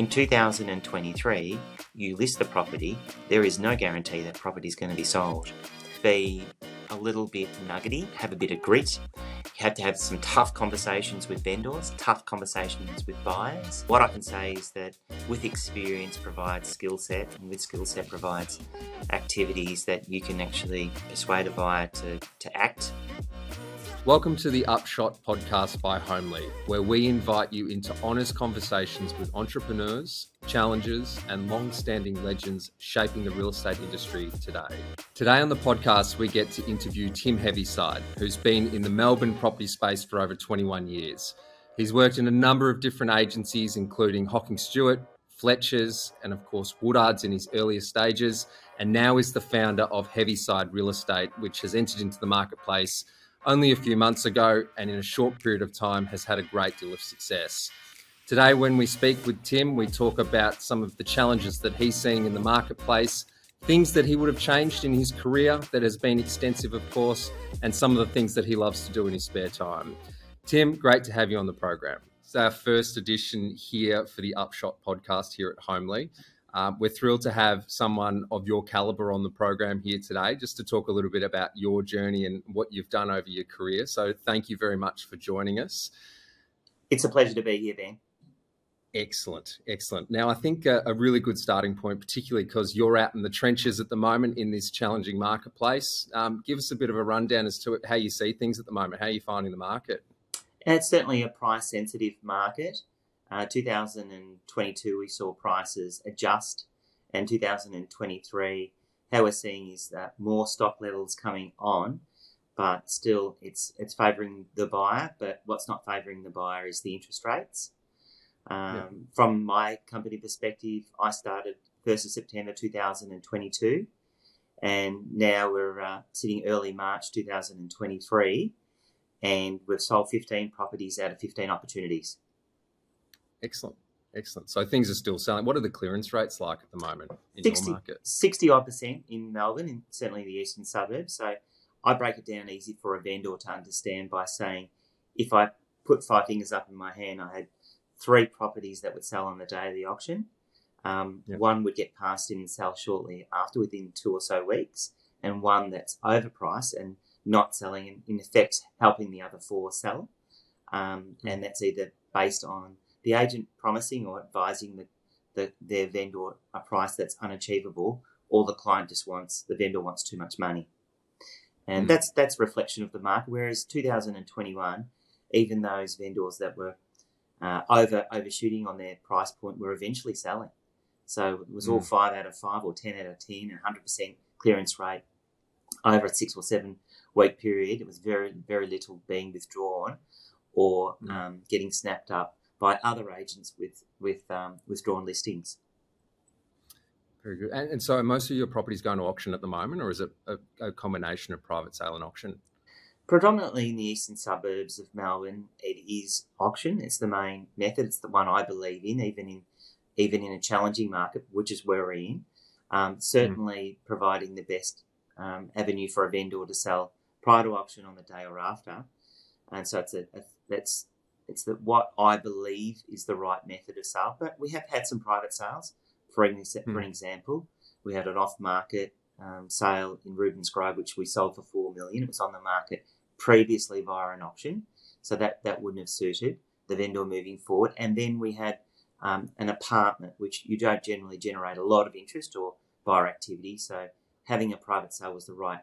In 2023, you list the property, there is no guarantee that property is going to be sold. Be a little bit nuggety, have a bit of grit. You have to have some tough conversations with vendors, tough conversations with buyers. What I can say is that with experience provides skill set, and with skill set provides activities that you can actually persuade a buyer to, to act Welcome to the Upshot podcast by Homely, where we invite you into honest conversations with entrepreneurs, challengers, and long standing legends shaping the real estate industry today. Today on the podcast, we get to interview Tim Heavyside, who's been in the Melbourne property space for over 21 years. He's worked in a number of different agencies, including Hockingstuart, Fletcher's, and of course Woodards in his earlier stages, and now is the founder of Heavyside Real Estate, which has entered into the marketplace only a few months ago and in a short period of time has had a great deal of success. Today, when we speak with Tim, we talk about some of the challenges that he's seeing in the marketplace, things that he would have changed in his career that has been extensive, of course, and some of the things that he loves to do in his spare time. Tim, great to have you on the program. It's our first edition here for the Upshot podcast here at Homely. Um, we're thrilled to have someone of your caliber on the program here today, just to talk a little bit about your journey and what you've done over your career. So, thank you very much for joining us. It's a pleasure to be here, Ben. Excellent, excellent. Now, I think a, a really good starting point, particularly because you're out in the trenches at the moment in this challenging marketplace. Um, give us a bit of a rundown as to how you see things at the moment. How are you finding the market? It's certainly a price sensitive market. Uh, 2022, we saw prices adjust, and 2023, how we're seeing is that more stock levels coming on, but still it's it's favouring the buyer. But what's not favouring the buyer is the interest rates. Um, yeah. From my company perspective, I started 1st of September 2022, and now we're uh, sitting early March 2023, and we've sold 15 properties out of 15 opportunities. Excellent. Excellent. So things are still selling. What are the clearance rates like at the moment in 60, your market? 60 odd percent in Melbourne, and certainly the eastern suburbs. So I break it down easy for a vendor to understand by saying if I put five fingers up in my hand, I had three properties that would sell on the day of the auction. Um, yep. One would get passed in and sell shortly after, within two or so weeks, and one that's overpriced and not selling, and in effect helping the other four sell. Um, mm. And that's either based on the agent promising or advising the, the, their vendor a price that's unachievable, or the client just wants the vendor wants too much money, and mm. that's that's reflection of the market. Whereas 2021, even those vendors that were uh, over overshooting on their price point were eventually selling. So it was mm. all five out of five or ten out of ten, and 100% clearance rate over a six or seven week period. It was very very little being withdrawn or mm. um, getting snapped up by other agents with with um, withdrawn listings. Very good. And, and, so, most of your properties going to auction at the moment, or is it a, a, combination of private sale and auction? Predominantly in the eastern suburbs of Melbourne, it is auction. It's the main method. It's the one I believe in, even in even in a challenging market, which is where we're in. Um, certainly, mm. providing the best um, avenue for a vendor to sell prior to auction on the day or after, and so it's a, a that's it's that what I believe is the right method of sale. But we have had some private sales. For an, for an hmm. example, we had an off-market um, sale in Rubens Grove, which we sold for four million. It was on the market previously via an option, so that that wouldn't have suited the vendor moving forward. And then we had um, an apartment, which you don't generally generate a lot of interest or buyer activity. So having a private sale was the right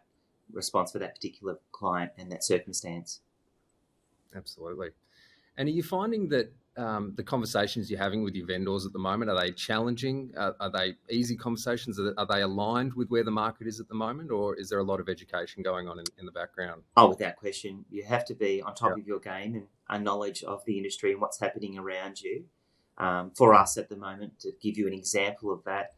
response for that particular client and that circumstance. Absolutely. And are you finding that um, the conversations you're having with your vendors at the moment are they challenging? Uh, are they easy conversations? Are, are, they aligned with where the market is at the moment, or is there a lot of education going on in, in the background? Oh, without question, you have to be on top of your game and a knowledge of the industry and what's happening around you. Um, for us at the moment, to give you an example of that,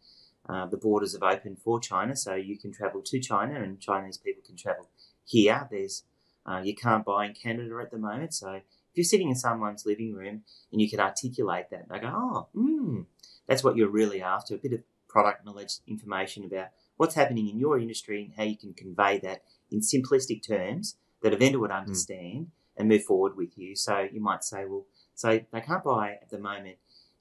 uh, the borders have opened for China, so you can travel to China, and Chinese people can travel here. There's uh, you can't buy in Canada at the moment, so if you're sitting in someone's living room and you can articulate that, they go, oh, mm, that's what you're really after a bit of product knowledge, information about what's happening in your industry and how you can convey that in simplistic terms that a vendor would hmm. understand mm. and move forward with you. So you might say, well, so they can't buy at the moment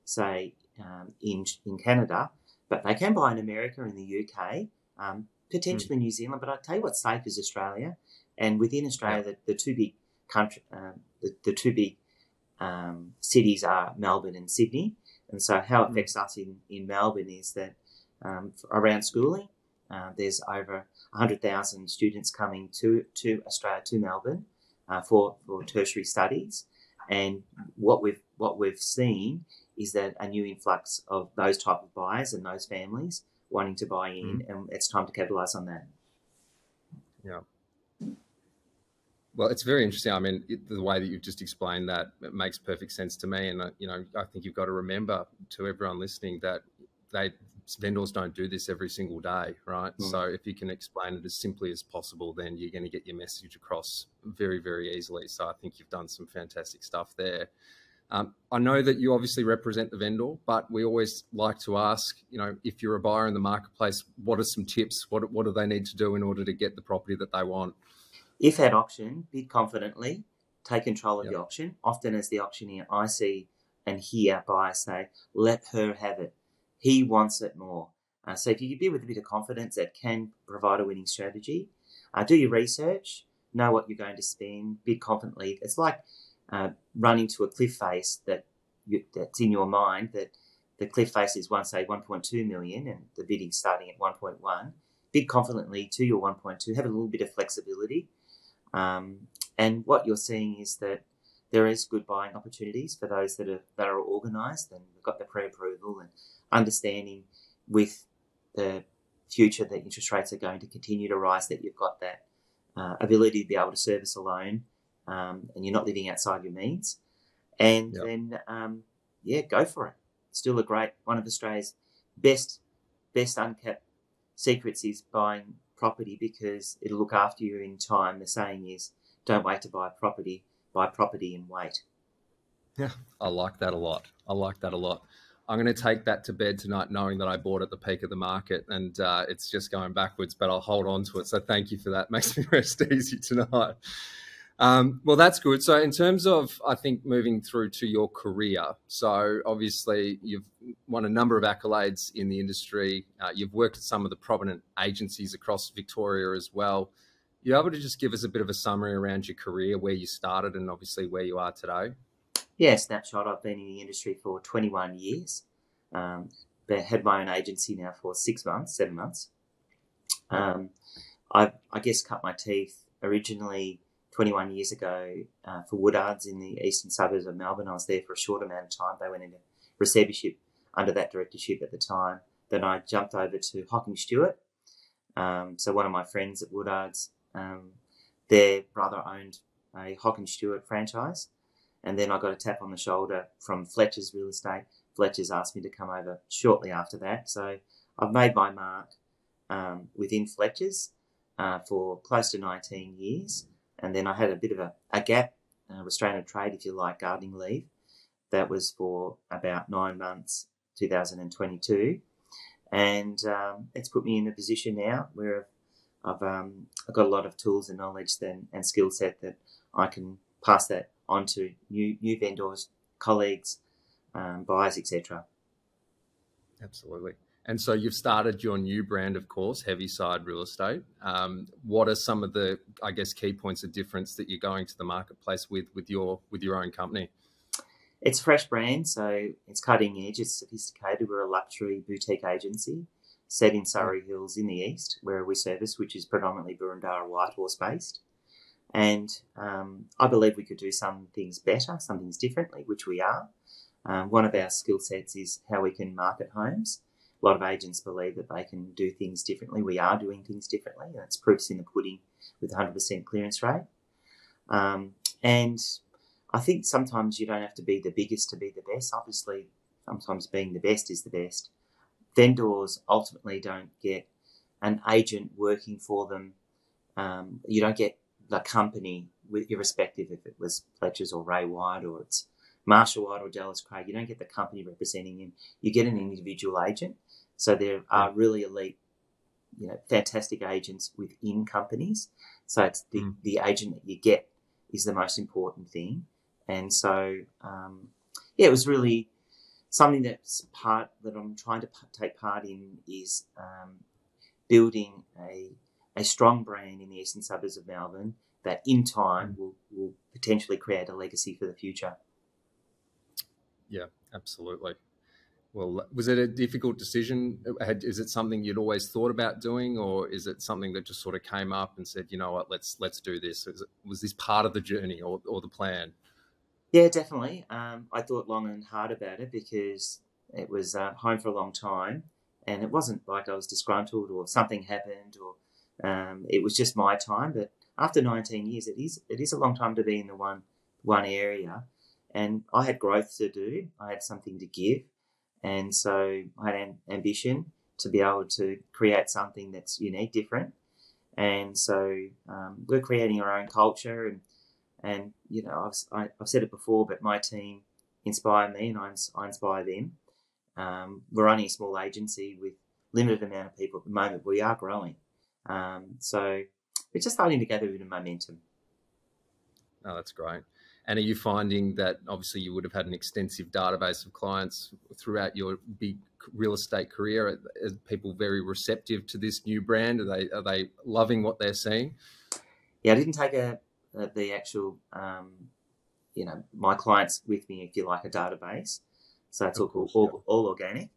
say um, in in Canada, but they can buy in America and the UK, um, potentially mm. New Zealand. But I tell you what's safe is Australia, and within Australia, yeah. the, the, two big country, uh, the, the two big um, cities are Melbourne and Sydney. And so, how it hmm. affects us in, in Melbourne is that um, around schooling, uh, there's over 100,000 students coming to, to Australia, to Melbourne, uh, for, for tertiary studies. And what we've, what we've seen is that a new influx of those type of buyers and those families wanting to buy in, mm. and it's time to capitalise on that. Yeah. Well, it's very interesting. I mean, it, the way that you've just explained that it makes perfect sense to me. And uh, you know, I think you've got to remember to everyone listening that they vendors don't do this every single day, right? Mm. So if you can explain it as simply as possible, then you're going to get your message across very, very easily. So I think you've done some fantastic stuff there. Um, I know that you obviously represent the vendor, but we always like to ask, you know, if you're a buyer in the marketplace, what are some tips? What what do they need to do in order to get the property that they want? If at auction, bid confidently, take control of yep. the auction. Often, as the auctioneer, I see and hear buyers say, "Let her have it." He wants it more. Uh, so if you bid with a bit of confidence, that can provide a winning strategy. Uh, do your research, know what you're going to spend, bid confidently. It's like uh, running to a cliff face that you, that's in your mind that the cliff face is one say 1.2 million and the bidding starting at 1.1. Bid confidently to your 1.2. Have a little bit of flexibility. Um, and what you're seeing is that there is good buying opportunities for those that are that are organised and got the pre-approval and understanding with the future that interest rates are going to continue to rise, that you've got that uh, ability to be able to service a loan um, and you're not living outside your means. And yep. then, um, yeah, go for it. Still a great one of Australia's best best unkept secrets is buying property because it'll look after you in time. The saying is, don't wait to buy property, buy property and wait. Yeah, I like that a lot. I like that a lot. I'm going to take that to bed tonight, knowing that I bought at the peak of the market and uh, it's just going backwards, but I'll hold on to it. So thank you for that. Makes me rest easy tonight. Um, well, that's good. So, in terms of, I think, moving through to your career, so obviously you've won a number of accolades in the industry. Uh, you've worked at some of the prominent agencies across Victoria as well. You able to just give us a bit of a summary around your career, where you started, and obviously where you are today? Yeah, snapshot. I've been in the industry for 21 years. Um, had my own agency now for six months, seven months. Um, I, I guess cut my teeth originally 21 years ago uh, for Woodards in the eastern suburbs of Melbourne. I was there for a short amount of time. They went into receivership under that directorship at the time. Then I jumped over to Hockingstuart. Um, so one of my friends at Woodards, um, their brother owned a Hockingstuart franchise. And then I got a tap on the shoulder from Fletcher's Real Estate. Fletcher's asked me to come over shortly after that. So I've made my mark um, within Fletcher's uh, for close to 19 years. And then I had a bit of a, a gap, a restraint of trade, if you like, gardening leave. That was for about nine months, 2022. And um, it's put me in a position now where I've, um, I've got a lot of tools and knowledge then, and skill set that I can pass that on to new, new vendors, colleagues, um, buyers, etc. Absolutely. And so you've started your new brand, of course, Heavyside Real Estate. Um, what are some of the, I guess, key points of difference that you're going to the marketplace with with your with your own company? It's a fresh brand, so it's cutting edge. It's sophisticated. We're a luxury boutique agency set in Surrey Hills in the east, where we service, which is predominantly Boroondara Whitehorse based. And um, I believe we could do some things better, some things differently, which we are. Um, one of our skill sets is how we can market homes a lot of agents believe that they can do things differently. We are doing things differently, and it's proofs in the pudding with 100% clearance rate. Um, and I think sometimes you don't have to be the biggest to be the best. Obviously, sometimes being the best is the best. Vendors ultimately don't get an agent working for them. Um, you don't get the company, irrespective if it was Fletcher's or Ray White or it's Marshall White or Jellis Craig. You don't get the company representing him. You get an individual agent. So there are really elite, you know, fantastic agents within companies. So it's the, mm. the agent that you get is the most important thing. And so, um, yeah, it was really something that's part that I'm trying to p- take part in is um, building a a strong brand in the eastern suburbs of Melbourne that in time will, will potentially create a legacy for the future. Yeah, absolutely. Well, was it a difficult decision? Is it something you'd always thought about doing, or is it something that just sort of came up and said, you know what, let's let's do this? It, was this part of the journey or, or the plan? Yeah, definitely. Um, I thought long and hard about it because it was uh, home for a long time, and it wasn't like I was disgruntled or something happened, or um, it was just my time. But after 19 years, it is it is a long time to be in the one one area, and I had growth to do. I had something to give, and so I had an ambition to be able to create something that's unique, different, and so um, we're creating our own culture and and you know, I've, I, i have said it before, but my team inspire me, and I, I inspire them. Um, we're only a small agency with limited amount of people at the moment. We are growing, um, so we're just starting to gather a bit of momentum. Oh, that's great. And are you finding that obviously you would have had an extensive database of clients throughout your big real estate career? Are people very receptive to this new brand? Are they are they loving what they're seeing? Yeah, I didn't take a the, the actual, um, you know, my clients with me, if you like, a database. So it's all, course, all, yeah. all, organic.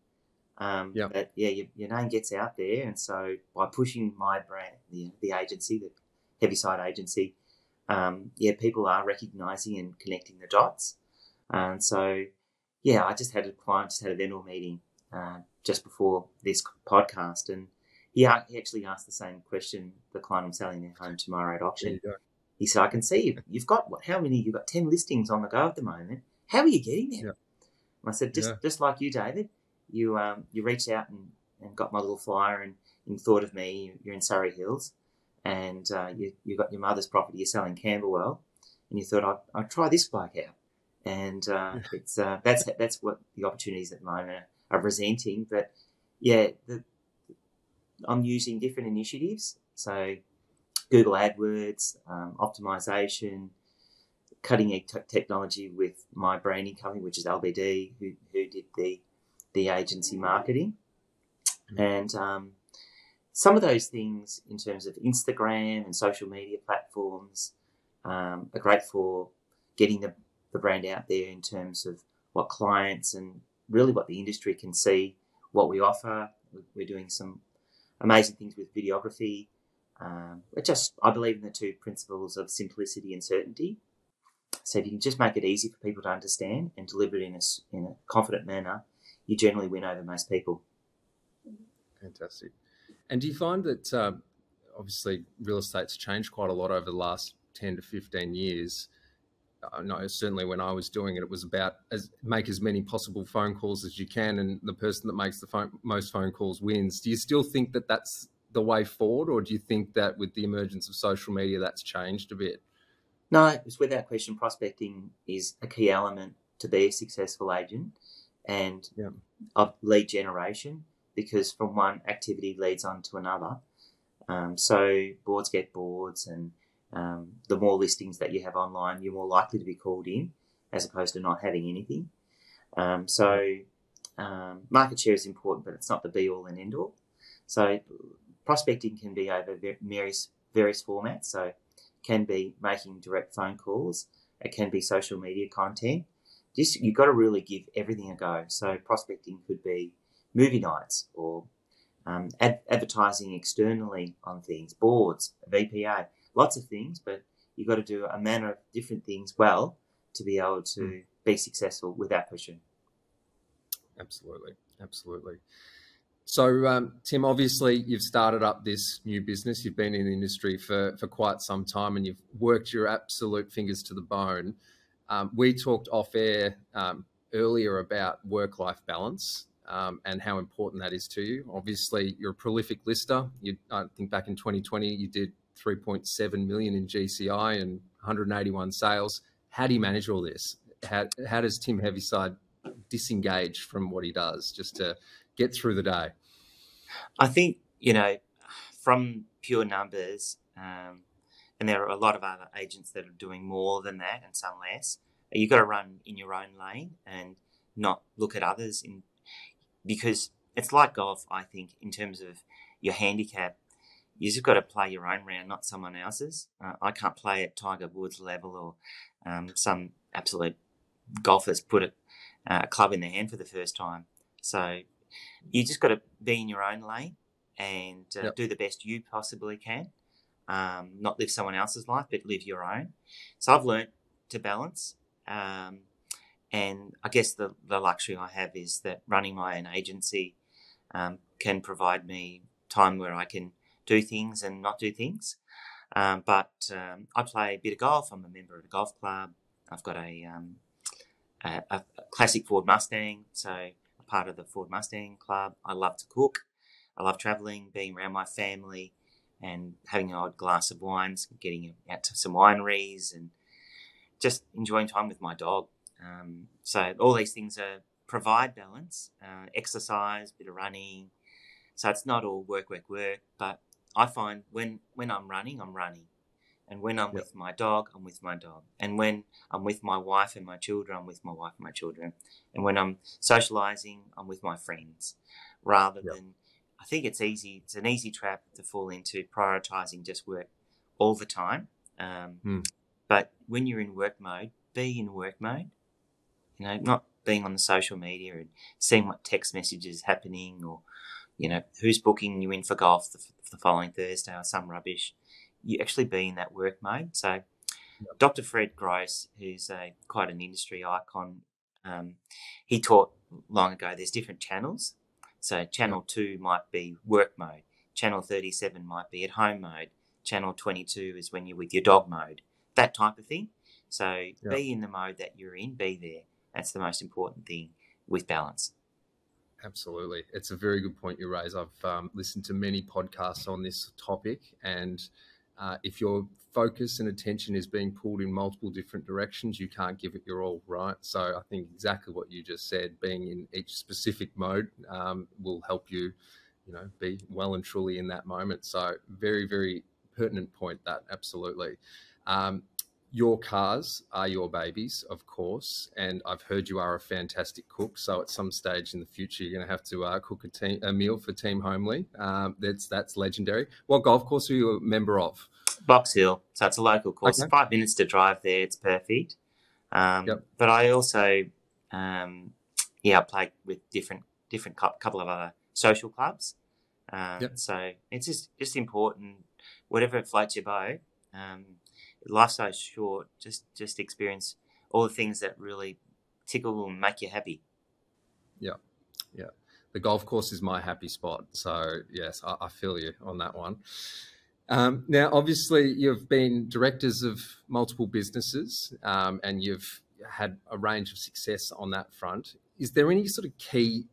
Um, yeah. But yeah, your, your, name gets out there, and so by pushing my brand, the, the agency, the Heavyside agency, um, yeah, people are recognizing and connecting the dots. And so, yeah, I just had a client, just had a vendor meeting uh, just before this podcast, and he, he actually asked the same question the client I'm selling their home tomorrow at auction. He said, I can see you've, you've got what, how many? You've got 10 listings on the go at the moment. How are you getting them? Yeah. And I said, just, yeah. just like you, David, you, um, you reached out and, and got my little flyer and, and thought of me. You're in Surrey Hills and uh, you, you got your mother's property you're selling Camberwell and you thought, I'll, I'll try this bloke out. And uh, it's, uh, that's, that's what the opportunities at the moment are, are presenting. But yeah, the, I'm using different initiatives. So Google AdWords, um, optimization, cutting edge technology with my branding company, which is LBD, who, who did the the agency marketing, mm-hmm. and um, some of those things in terms of Instagram and social media platforms um, are great for getting the, the brand out there in terms of what clients and really what the industry can see, what we offer. We're doing some amazing things with videography um, just, I believe in the two principles of simplicity and certainty. So if you can just make it easy for people to understand and deliver it in a, in a confident manner, you generally win over most people. Fantastic. And do you find that uh, obviously real estate's changed quite a lot over the last 10 to 15 years? I know certainly when I was doing it, it was about as, make as many possible phone calls as you can, and the person that makes the phone, most phone calls wins. Do you still think that that's the way forward, or do you think that with the emergence of social media, that's changed a bit? No, it's without question. Prospecting is a key element to be a successful agent, and yeah. of lead generation because from one activity leads on to another. Um, so boards get boards, and um, the more listings that you have online, you're more likely to be called in, as opposed to not having anything. Um, so um, market share is important, but it's not the be all and end all. So prospecting can be over various various formats. So it can be making direct phone calls. It can be social media content. Just you've got to really give everything a go. So prospecting could be movie nights or um, ad- advertising externally on things, boards, VPA, lots of things. But you've got to do a manner of different things well to be able to mm. be successful without question. Absolutely, absolutely. So, um, Tim, obviously, you've started up this new business. You've been in the industry for, for quite some time and you've worked your absolute fingers to the bone. Um, we talked off air um, earlier about work life balance um, and how important that is to you. Obviously, you're a prolific lister. You, I think back in 2020, you did 3.7 million in GCI and 181 sales. How do you manage all this? How, how does Tim Heavyside disengage from what he does just to get through the day? I think, you know, from pure numbers, um, and there are a lot of other agents that are doing more than that and some less, you've got to run in your own lane and not look at others in because it's like golf. I think in terms of your handicap, you just got to play your own round, not someone else's. Uh, I can't play at Tiger Woods level or um, some absolute golfers put a, uh, a club in their hand for the first time. So you just got to be in your own lane and uh, yep. do the best you possibly can. Um, not live someone else's life, but live your own. So I've learned to balance. Um, and I guess the, the luxury I have is that running my own agency um, can provide me time where I can do things and not do things. Um, but um, I play a bit of golf. I'm a member of a golf club. I've got a, um, a, a classic Ford Mustang, so a part of the Ford Mustang club. I love to cook. I love traveling, being around my family, and having an odd glass of wines, getting out to some wineries, and just enjoying time with my dog. Um, so all these things are provide balance, uh, exercise, bit of running. So it's not all work, work, work. But I find when when I'm running, I'm running, and when I'm yep. with my dog, I'm with my dog, and when I'm with my wife and my children, I'm with my wife and my children, and when I'm socializing, I'm with my friends, rather yep. than. I think it's easy. It's an easy trap to fall into prioritizing just work all the time. Um, mm. But when you're in work mode, be in work mode you know, not being on the social media and seeing what text messages happening or, you know, who's booking you in for golf the, the following Thursday or some rubbish. You actually be in that work mode. So, yep. Dr. Fred Gross, who's a quite an industry icon, um, he taught long ago there's different channels. So, channel two might be work mode, channel 37 might be at home mode, channel 22 is when you're with your dog mode, that type of thing. So, yep. be in the mode that you're in, be there. That's the most important thing with balance. Absolutely. It's a very good point you raise. I've um, listened to many podcasts on this topic, and uh, if your focus and attention is being pulled in multiple different directions, you can't give it your all, right? So I think exactly what you just said, being in each specific mode, um, will help you, you know, be well and truly in that moment. So very, very pertinent point. That absolutely. Um, your cars are your babies, of course, and I've heard you are a fantastic cook. So at some stage in the future, you're going to have to uh, cook a, team, a, meal for Team Homely. Um, that's that's legendary. What golf course are you a member of? Box Hill. So it's a local course. Okay. Five minutes to drive there. It's perfect. Um, yep. But I also, um, yeah, I play with different different couple of other social clubs. Um, yep. So it's just just important. Whatever floats your boat. Life's so short. Just just experience all the things that really tickle and make you happy. Yeah, yeah. The golf course is my happy spot. So yes, I, I feel you on that one. Um, now, obviously, you've been directors of multiple businesses, um, and you've had a range of success on that front. Is there any sort of key,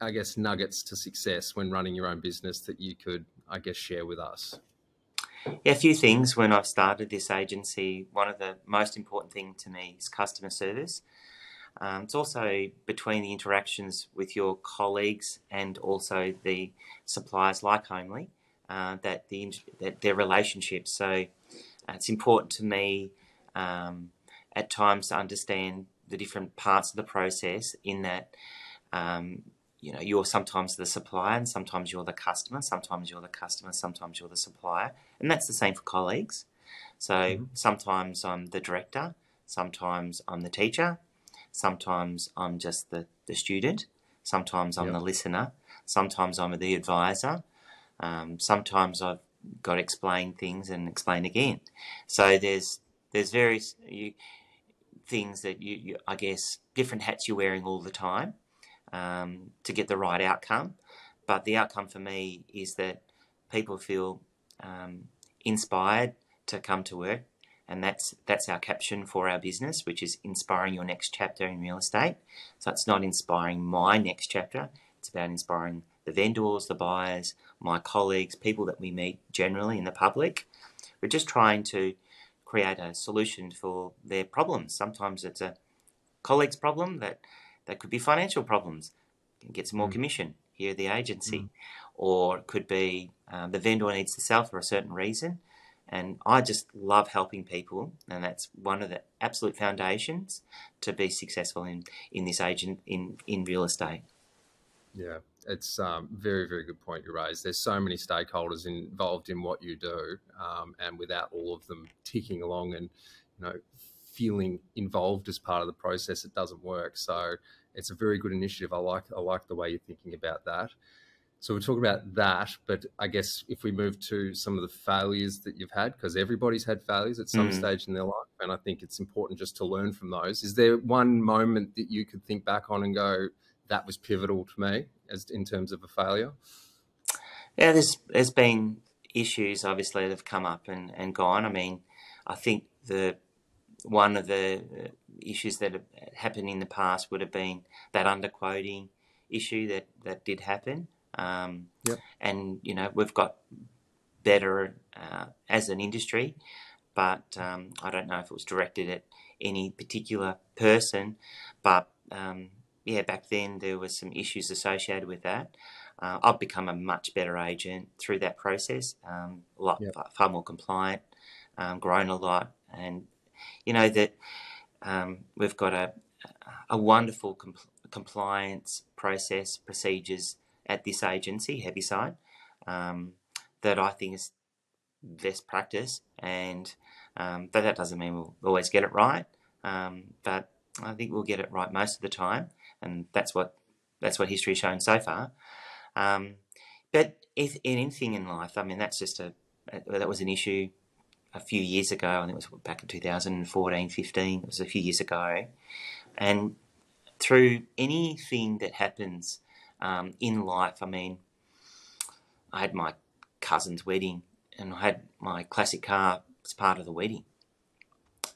I guess, nuggets to success when running your own business that you could, I guess, share with us? Yeah, a few things when I've started this agency. One of the most important thing to me is customer service. Um, it's also between the interactions with your colleagues and also the suppliers like Homely uh, that the that their relationships. So uh, it's important to me um, at times to understand the different parts of the process. In that um, you know you're sometimes the supplier and sometimes you're the customer sometimes you're the customer sometimes you're the supplier and that's the same for colleagues so mm-hmm. sometimes i'm the director sometimes i'm the teacher sometimes i'm just the, the student sometimes i'm yep. the listener sometimes i'm the advisor um, sometimes i've got to explain things and explain again so there's there's various you, things that you, you i guess different hats you're wearing all the time um, to get the right outcome. But the outcome for me is that people feel um, inspired to come to work, and that's that's our caption for our business, which is inspiring your next chapter in real estate. So it's not inspiring my next chapter; it's about inspiring the vendors, the buyers, my colleagues, people that we meet generally in the public. We're just trying to create a solution for their problems. Sometimes it's a colleague's problem that that could be financial problems. Get some more mm. commission here at the agency. Mm. Or it could be um, the vendor needs to sell for a certain reason. And I just love helping people, and that's one of the absolute foundations to be successful in, in this agent in, in real estate. Yeah, it's um, very, very good point you raised. There's so many stakeholders involved in what you do, um, and without all of them ticking along and you know feeling involved as part of the process, it doesn't work. So it's a very good initiative. I like I like the way you're thinking about that. So we'll talk about that, but I guess if we move to some of the failures that you've had, because everybody's had failures at some mm. stage in their life, and I think it's important just to learn from those. Is there one moment that you could think back on and go, "That was pivotal to me," as in terms of a failure? Yeah, there's there's been issues obviously that have come up and, and gone. I mean, I think the one of the issues that have happened in the past would have been that underquoting issue that, that did happen. Um, yep. And, you know, we've got better uh, as an industry, but um, I don't know if it was directed at any particular person. But um, yeah, back then there were some issues associated with that. Uh, I've become a much better agent through that process, um, a lot yep. far, far, more compliant, um, grown a lot, and you know that um, we've got a a wonderful compliance process procedures at this agency, Heavyside, um, that I think is best practice, and um, but that doesn't mean we'll always get it right. Um, but I think we'll get it right most of the time, and that's what that's what history has shown so far. Um, but if, in anything in life, I mean, that's just a that was an issue a few years ago. I think it was back in 2014, 15. It was a few years ago. And through anything that happens um, in life, I mean, I had my cousin's wedding and I had my classic car as part of the wedding.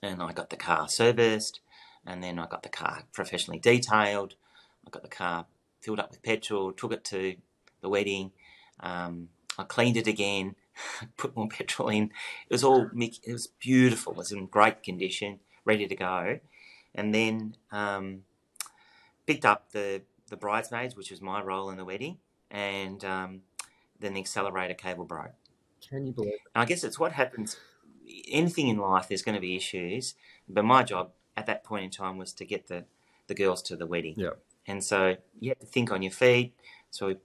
And I got the car serviced and then I got the car professionally detailed. I got the car filled up with petrol, took it to the wedding. Um, I cleaned it again, put more petrol in. It was all it was beautiful. It was in great condition, ready to go. And then um, picked up the the bridesmaids, which was my role in the wedding, and um, then the accelerator cable broke. Can you believe? It? I guess it's what happens. Anything in life, there's going to be issues, but my job at that point in time was to get the the girls to the wedding. Yeah. And so you have to think on your feet. So we,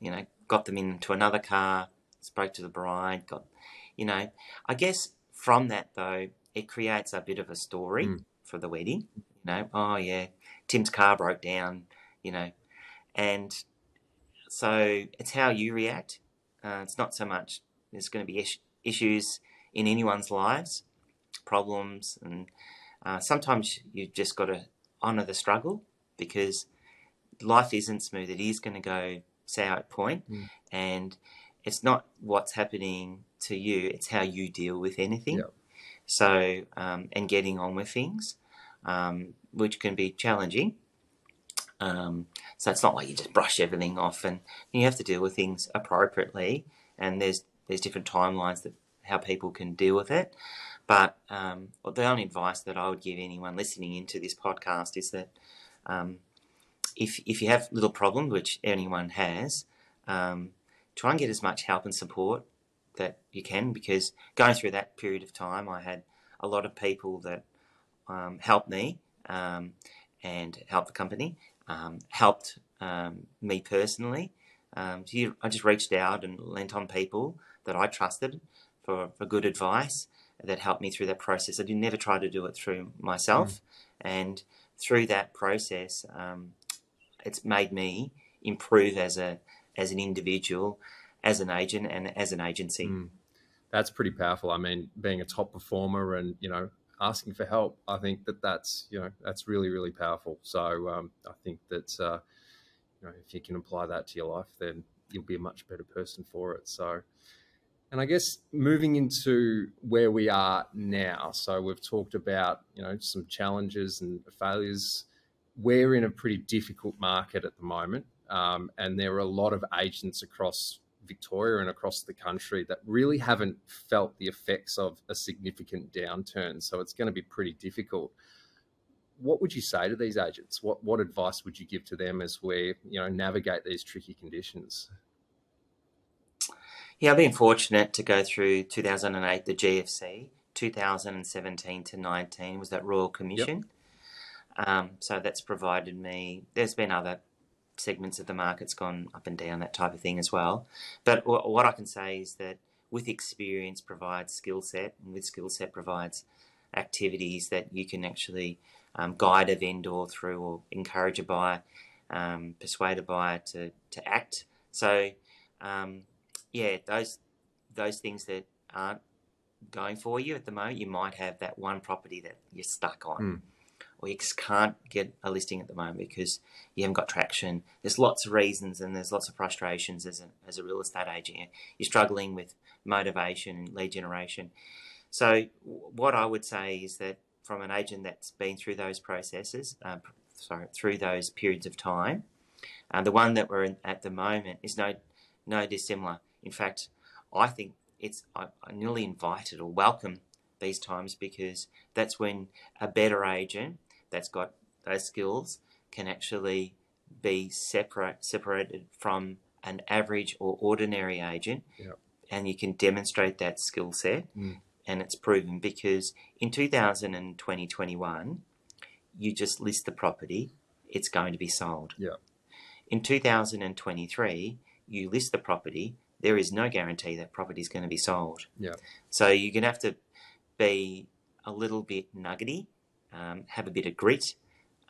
you know, got them into another car, spoke to the bride, got, you know, I guess from that though, it creates a bit of a story mm. for the wedding. You know, oh yeah, Tim's car broke down, you know, and so it's how you react. Uh, it's not so much there's going to be is- issues in anyone's lives, problems, and uh, sometimes you've just got to honour the struggle because life isn't smooth. It is going to go sour at point, mm. and it's not what's happening to you; it's how you deal with anything. So, um, and getting on with things, um, which can be challenging. Um, so it's not like you just brush everything off, and you have to deal with things appropriately. And there's there's different timelines that how people can deal with it. But um, the only advice that I would give anyone listening into this podcast is that um, if if you have little problems, which anyone has, um, try and get as much help and support that you can because going through that period of time, I had a lot of people that um, helped me um, and helped the company, um, helped um, me personally. Um, so I just reached out and lent on people that I trusted for, for good advice that helped me through that process. I did never try to do it through myself, mm. and through that process, um, it's made me improve as a as an individual, as an agent, and as an agency. Mm. That's pretty powerful. I mean, being a top performer and you know asking for help, I think that that's you know that's really really powerful. So um, I think that uh, you know if you can apply that to your life, then you'll be a much better person for it. So. And I guess moving into where we are now, so we've talked about you know some challenges and failures. We're in a pretty difficult market at the moment. Um, and there are a lot of agents across Victoria and across the country that really haven't felt the effects of a significant downturn. So it's going to be pretty difficult. What would you say to these agents? What what advice would you give to them as we you know navigate these tricky conditions? Yeah, I've been fortunate to go through 2008, the GFC, 2017 to 19 was that Royal Commission. Um, so that's provided me. There's been other segments of the market's gone up and down, that type of thing as well. But wh- what I can say is that with experience provides skill set, and with skill set provides activities that you can actually um, guide a vendor through or encourage a buyer, um, persuade a buyer to, to act. So, um, yeah, those those things that aren't going for you at the moment, you might have that one property that you're stuck on. Mm. Just can't get a listing at the moment because you haven't got traction. There's lots of reasons and there's lots of frustrations as a, as a real estate agent. You're struggling with motivation and lead generation. So, what I would say is that from an agent that's been through those processes, uh, sorry, through those periods of time, uh, the one that we're in at the moment is no no dissimilar. In fact, I think it's I, I nearly invited or welcome these times because that's when a better agent that's got those skills can actually be separate separated from an average or ordinary agent Yep. and you can demonstrate that skill set Mm. and it's proven because in 2020 21 you just list the property it's going to be sold Yep. in 2023 you list the property there is no guarantee that property is going to be sold Yep. so you're going to have to be a little bit nuggety um, have a bit of grit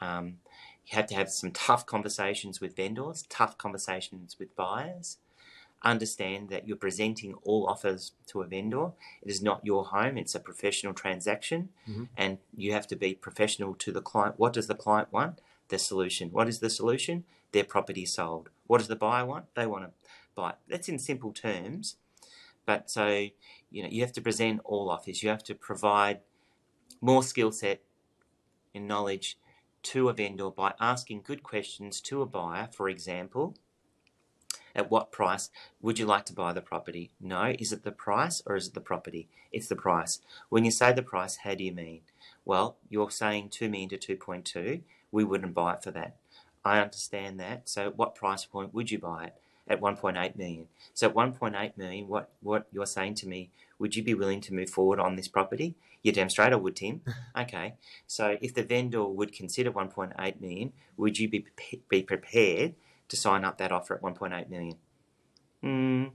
um, you have to have some tough conversations with vendors tough conversations with buyers understand that you're presenting all offers to a vendor. It is not your home, it's a professional transaction, Mhm. and you have to be professional to the client. What does the client want? The solution. What is the solution? Their property sold. What does the buyer want? They want to buy. it. That's in simple terms. But so, you know, you have to present all offers. You have to provide more skill set and knowledge to a vendor by asking good questions to a buyer, for example, at what price would you like to buy the property? No. Is it the price or is it the property? It's the price. When you say the price, how do you mean? Well, you're saying 2 million to 2.2. We wouldn't buy it for that. I understand that. So, what price point would you buy it? At 1.8 million. So, at 1.8 million, what, what you're saying to me, would you be willing to move forward on this property? You damn straight I would, Tim. okay. So, if the vendor would consider 1.8 million, would you be, be prepared to sign up that offer at 1.8 million? Mm,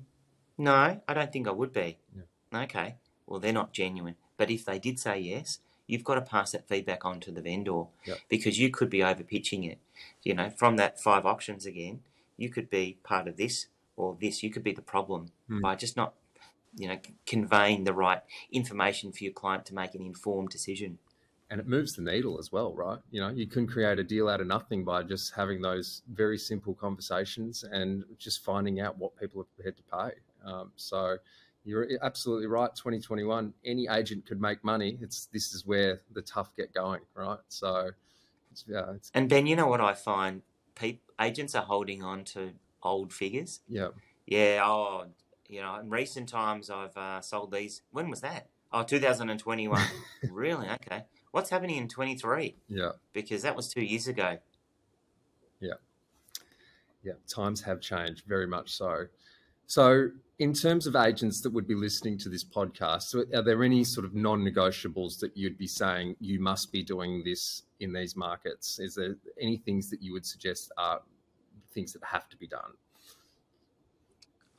no, I don't think I would be. Okay, well, they're not genuine. But if they did say yes, you've got to pass that feedback on to the vendor Yep. because you could be over pitching it. You know, from that five options again, you could be part of this or this. You could be the problem Hmm. by just not, you know, conveying the right information for your client to make an informed decision. and it moves the needle as well, right? You know, you can create a deal out of nothing by just having those very simple conversations and just finding out what people are prepared to pay. Um, so you're absolutely right. 2021, any agent could make money. It's this is where the tough get going, right? So, it's, yeah, it's, And Ben, you know what I find? Peop agents are holding on to old figures. yeah, Yeah, oh, you know, in recent times I've uh, sold these. When was that? Oh, 2021. really? Okay. What's happening in 23? yeah, Because that was two years ago. yeah. Yeah. Times have changed very much so. So, in terms of agents that would be listening to this podcast, are there any sort of non-negotiables that you'd be saying you must be doing this in these markets? Is there any things that you would suggest are things that have to be done?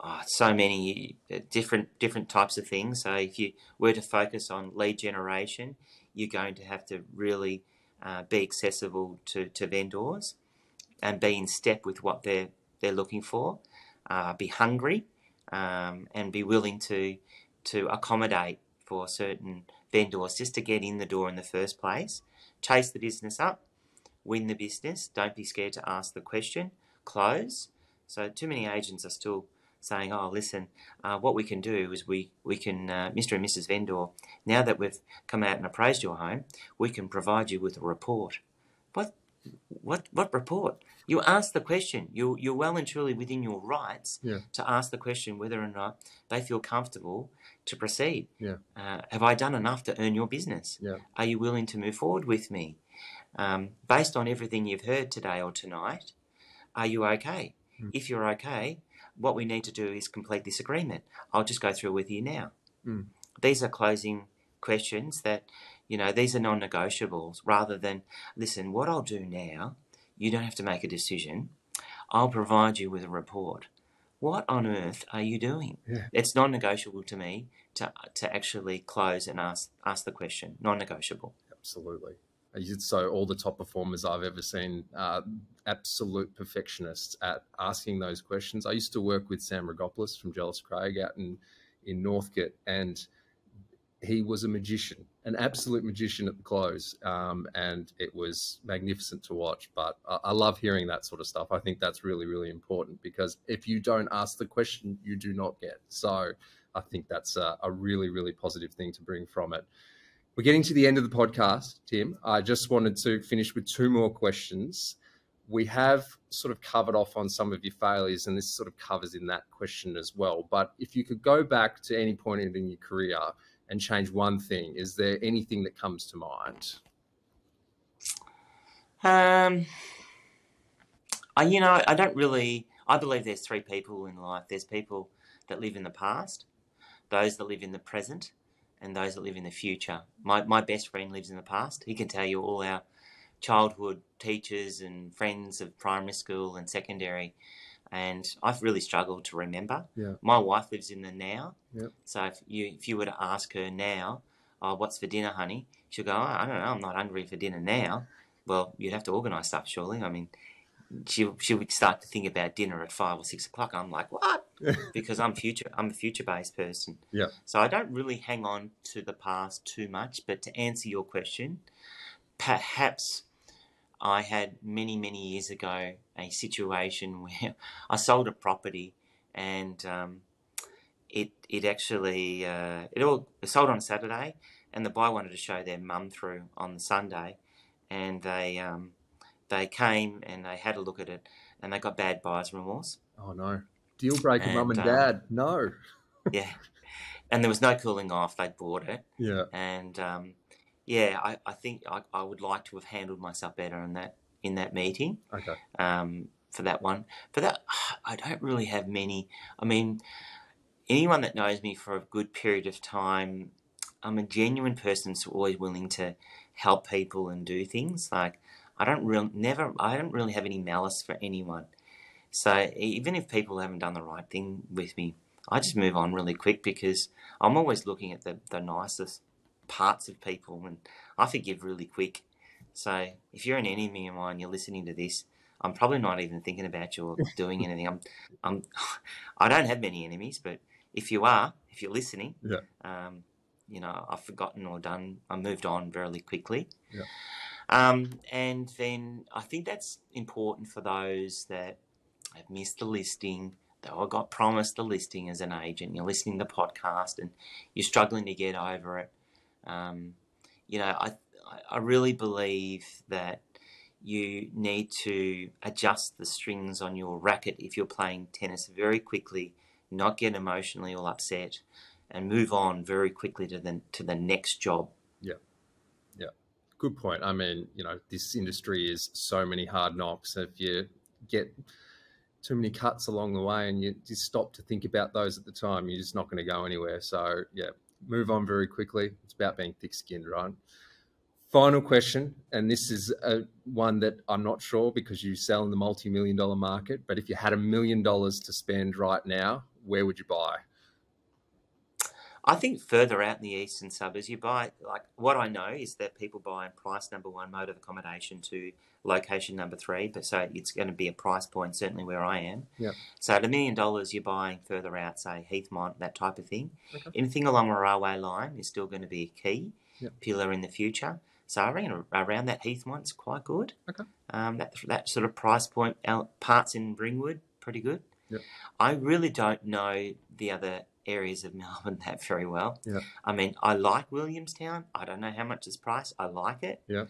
Oh, so many uh, different different types of things. So if you were to focus on lead generation, you're going to have to really uh, be accessible to, to vendors and be in step with what they're they're looking for. Uh, be hungry um, and be willing to to accommodate for certain vendors just to get in the door in the first place. Chase the business up, win the business. Don't be scared to ask the question. Close. So too many agents are still saying, "Oh, listen, uh, what we can do is we we can, uh, Mr. and Mrs. Vendor, now that we've come out and appraised your home, we can provide you with a report." What what what report? You ask the question. You you're well and truly within your rights Yeah. to ask the question whether or not they feel comfortable to proceed. Yeah. Uh, have I done enough to earn your business? Yeah. Are you willing to move forward with me? Um, based on everything you've heard today or tonight, are you okay? Mm. If you're okay, what we need to do is complete this agreement. I'll just go through with you now. Mm. These are closing questions that, you know, these are non negotiables rather than, listen, what I'll do now, you don't have to make a decision. I'll provide you with a report. What on earth are you doing? Yeah. It's non negotiable to me to, to actually close and ask, ask the question. Non negotiable. Absolutely. So all the top performers I've ever seen are absolute perfectionists at asking those questions. I used to work with Sam Rogopoulos from Jellis Craig out in, in Northcote, and he was a magician, an absolute magician at the close, um, and it was magnificent to watch. But I, I, love hearing that sort of stuff. I think that's really, really important because if you don't ask the question, you do not get. So I think that's a, a really, really positive thing to bring from it. We're getting to the end of the podcast, Tim. I just wanted to finish with two more questions. We have sort of covered off on some of your failures, and this sort of covers in that question as well. But if you could go back to any point in your career and change one thing, is there anything that comes to mind? Um, I, you know, I don't really. I believe there's three people in life. There's people that live in the past, those that live in the present, and those that live in the future. My, my best friend lives in the past. He can tell you all our childhood teachers and friends of primary school and secondary. And I've really struggled to remember. Yeah. My wife lives in the now. Yep. So if you if you were to ask her now, oh, what's for dinner, honey? She'll go, oh, I don't know, I'm not hungry for dinner now. Well, you'd have to organise stuff, surely. I mean, she she would start to think about dinner at five or six o'clock. I'm like, what? because I'm future. I'm a future based person. Yeah. So I don't really hang on to the past too much. But to answer your question, perhaps I had many many years ago a situation where I sold a property and um, it it actually uh, it all it sold on Saturday and the buyer wanted to show their mum through on the Sunday and they um, they came and they had a look at it and they got bad buyer's remorse. Oh no. Deal breaker, And, mum and um, dad. No. Yeah. And there was no cooling off. They'd bought it. Yeah. And um, yeah, I, I think I, I would like to have handled myself better in that in that meeting Okay. um, for that one. For that, I don't really have many. I mean, anyone that knows me for a good period of time, I'm a genuine person so always willing to help people and do things. Like I don't real never. I don't really have any malice for anyone. So even if people haven't done the right thing with me, I just move on really quick because I'm always looking at the, the nicest parts of people and I forgive really quick. So if you're an enemy of mine, you're listening to this, I'm probably not even thinking about you or doing anything. I'm, I'm, I don't have many enemies, but if you are, if you're listening, Yeah. um, you know, I've forgotten or done, I moved on very quickly. Yeah. Um, and then I think that's important for those that have missed the listing, though I got promised the listing as an agent. You're listening to the podcast and you're struggling to get over it. Um, you know, I, I- really believe that you need to adjust the strings on your racket if you're playing tennis very quickly, not get emotionally all upset, and move on very quickly to the to the next job. Good point. I mean, you know, this industry is so many hard knocks. If you get too many cuts along the way and you just stop to think about those at the time, you're just not going to go anywhere. So, yeah, move on very quickly. It's about being thick skinned, right? Final question, and this is a, one that I'm not sure because you sell in the multi million dollar market, but if you had a million dollars to spend right now, where would you buy? I think further out in the eastern suburbs, you buy like what I know is that people buy in price number one mode of accommodation to location number three, but so it's going to be a price point certainly where I am. Yep. So at a million dollars, you're buying further out, say Heathmont, that type of thing. Okay. Anything along a railway line is still going to be a key Yep. pillar in the future. So I reckon around that Heathmont's quite good. Okay. Um, that that sort of price point, parts in Ringwood, pretty good. Yep. I really don't know the other areas of Melbourne that very well. Yeah. I mean, I like Williamstown. I don't know how much it's priced. I like it. Yeah.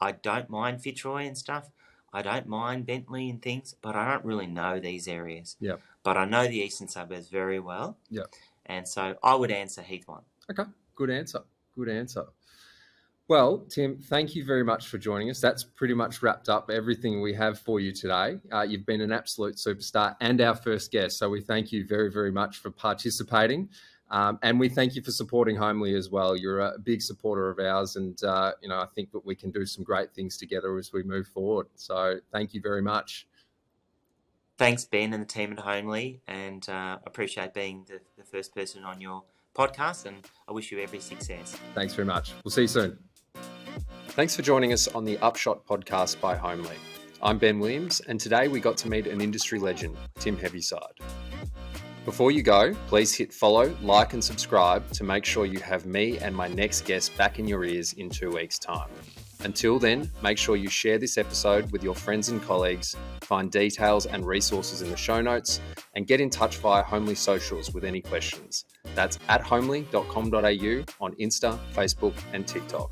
I don't mind Fitzroy and stuff. I don't mind Bentleigh and things, but I don't really know these areas. Yeah. But I know the eastern suburbs very well. Yeah. And so I would answer Heathmont. Okay, good answer. Good answer. Well, Tim, thank you very much for joining us. That's pretty much wrapped up everything we have for you today. Uh, you've been an absolute superstar and our first guest. So we thank you very, very much for participating. Um, and we thank you for supporting Homely as well. You're a big supporter of ours, and uh, you know I think that we can do some great things together as we move forward. So thank you very much. Thanks, Ben, and the team at Homely, and uh, appreciate being the, the first person on your podcast. And I wish you every success. Thanks very much. We'll see you soon. Thanks for joining us on the Upshot podcast by Homely. I'm Ben Williams, and today we got to meet an industry legend, Tim Heavyside. Before you go, please hit follow, like, and subscribe to make sure you have me and my next guest back in your ears in two weeks' time. Until then, make sure you share this episode with your friends and colleagues, find details and resources in the show notes, and get in touch via Homely socials with any questions. That's at homely.com.au on Insta, Facebook, and TikTok.